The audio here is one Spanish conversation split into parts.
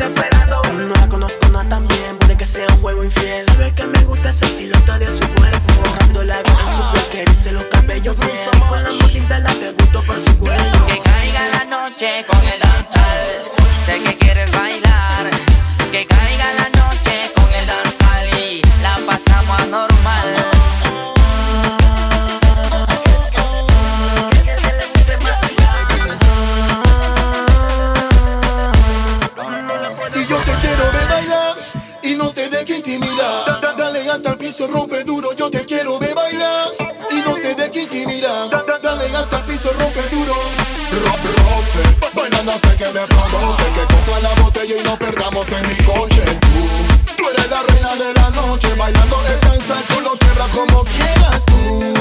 No la conozco no tan bien, puede que sea un huevo infiel. Sabe que me gusta esa silueta de su cuerpo. Borrando la en su piel, que dice los cabellos bien. Con la motinta la pregunto por su cuello. Que caiga la noche con el danzal. Sé que quieres bailar. Que caiga la noche piso, rompe duro, yo te quiero ver bailar y no te deje intimidar. Dale hasta el piso, rompe duro. Rock roce, bailando hace que me provoque, que coja la botella y no perdamos en mi coche. Tú, tú eres la reina de la noche, bailando el danza, tú lo quebras como quieras tú.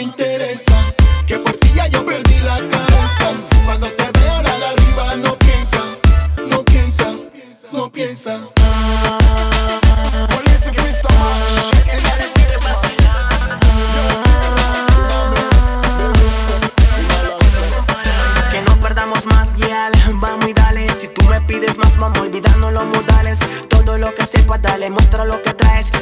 Interesa. Que por ti ya yo perdí la cabeza. Cuando te veo nada arriba no piensa, no piensa, no piensa. Que no perdamos más, guial. Vamos y dale. Si tú me pides más, vamos olvidando los modales. Todo lo que sepas, dale, muestra lo que traes.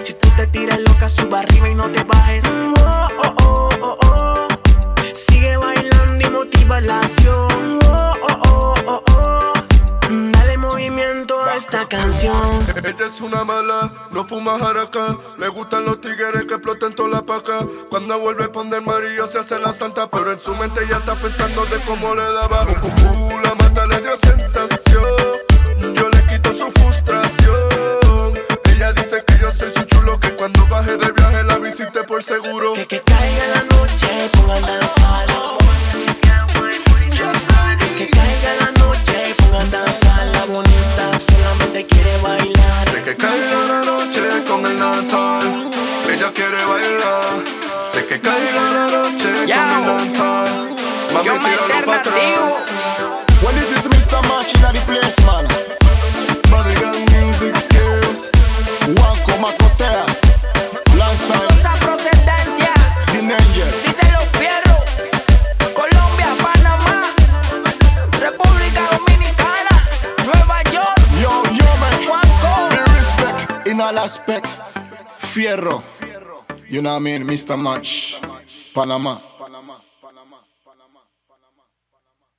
Ella es una mala, no fuma jaraca. Le gustan los tigres que exploten toda la paca. Cuando vuelve a poner María se hace la santa. Pero en su mente ya está pensando de cómo le daba. Uh, la mata le dio sensación. Yo le quito su frustración. Ella dice que yo soy su chulo. Que cuando baje de viaje la visite por seguro. Que, que caiga Bailar. De que caiga la noche con Ya. el danzar. Mami, Yo me tíralo pa' atrás. Well, this is Mr. Match in the place, man. Madigan Music Skills. Juanco Macotea. Lanzan. Esa procedencia, The Angel. dicen los fierros. Colombia, Panamá, República Dominicana, Nueva York, Yo, yo, man. Juanco. Be respect in all aspect. Fierro. You know what I mean? Mr. Match. Panama.